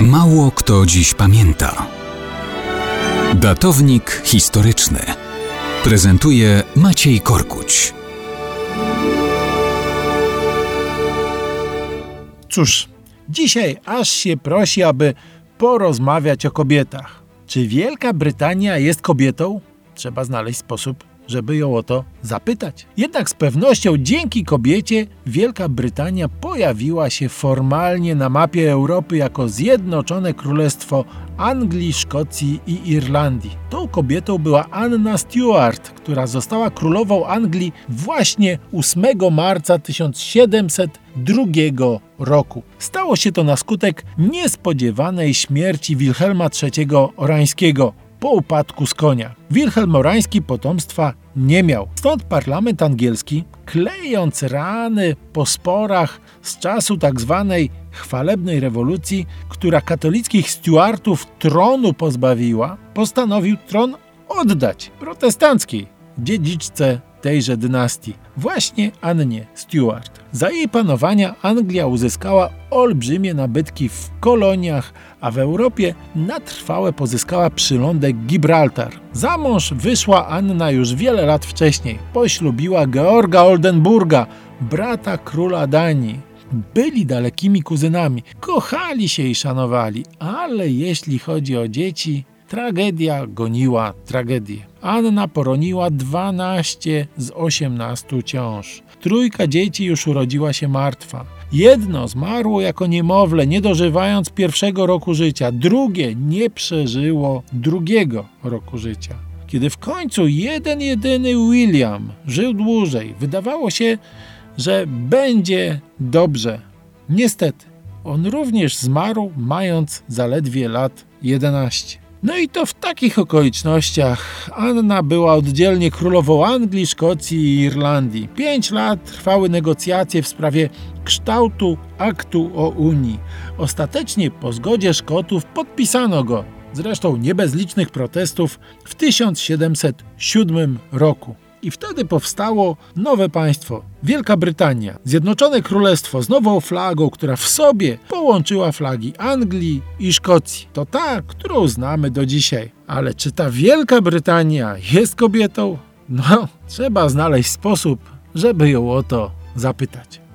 Mało kto dziś pamięta. Datownik historyczny prezentuje Maciej Korkuć. Cóż, dzisiaj aż się prosi, aby porozmawiać o kobietach. Czy Wielka Brytania jest kobietą? Trzeba znaleźć sposób, żeby ją o to zapytać. Jednak z pewnością dzięki kobiecie Wielka Brytania pojawiła się formalnie na mapie Europy jako Zjednoczone Królestwo Anglii, Szkocji i Irlandii. Tą kobietą była Anna Stuart, która została królową Anglii właśnie 8 marca 1702 roku. Stało się to na skutek niespodziewanej śmierci Wilhelma III Orańskiego, po upadku z konia. Wilhelm Morański potomstwa nie miał. Stąd parlament angielski, klejąc rany po sporach z czasu. Tak chwalebnej rewolucji, która katolickich Stuartów tronu pozbawiła, postanowił tron oddać protestanckiej dziedziczce tejże dynastii, właśnie Annie Stuart. Za jej panowania Anglia uzyskała olbrzymie nabytki w koloniach, a w Europie na trwałe pozyskała przylądek Gibraltar. Za mąż wyszła Anna już wiele lat wcześniej. Poślubiła Georga Oldenburga, brata króla Danii. Byli dalekimi kuzynami, kochali się i szanowali, ale jeśli chodzi o dzieci, Tragedia goniła tragedię. Anna poroniła 12 z 18 ciąż. Trójka dzieci już urodziła się martwa. Jedno zmarło jako niemowlę, nie dożywając pierwszego roku życia. Drugie nie przeżyło drugiego roku życia. Kiedy w końcu jeden jedyny William żył dłużej, wydawało się, że będzie dobrze. Niestety, on również zmarł, mając zaledwie lat 11. No i to w takich okolicznościach Anna była oddzielnie królową Anglii, Szkocji i Irlandii. Pięć lat trwały negocjacje w sprawie kształtu aktu o Unii. Ostatecznie po zgodzie Szkotów podpisano go, zresztą nie bez licznych protestów, w 1707 roku. I wtedy powstało nowe państwo Wielka Brytania, Zjednoczone Królestwo z nową flagą, która w sobie połączyła flagi Anglii i Szkocji. To ta, którą znamy do dzisiaj. Ale czy ta Wielka Brytania jest kobietą? No, trzeba znaleźć sposób, żeby ją o to zapytać.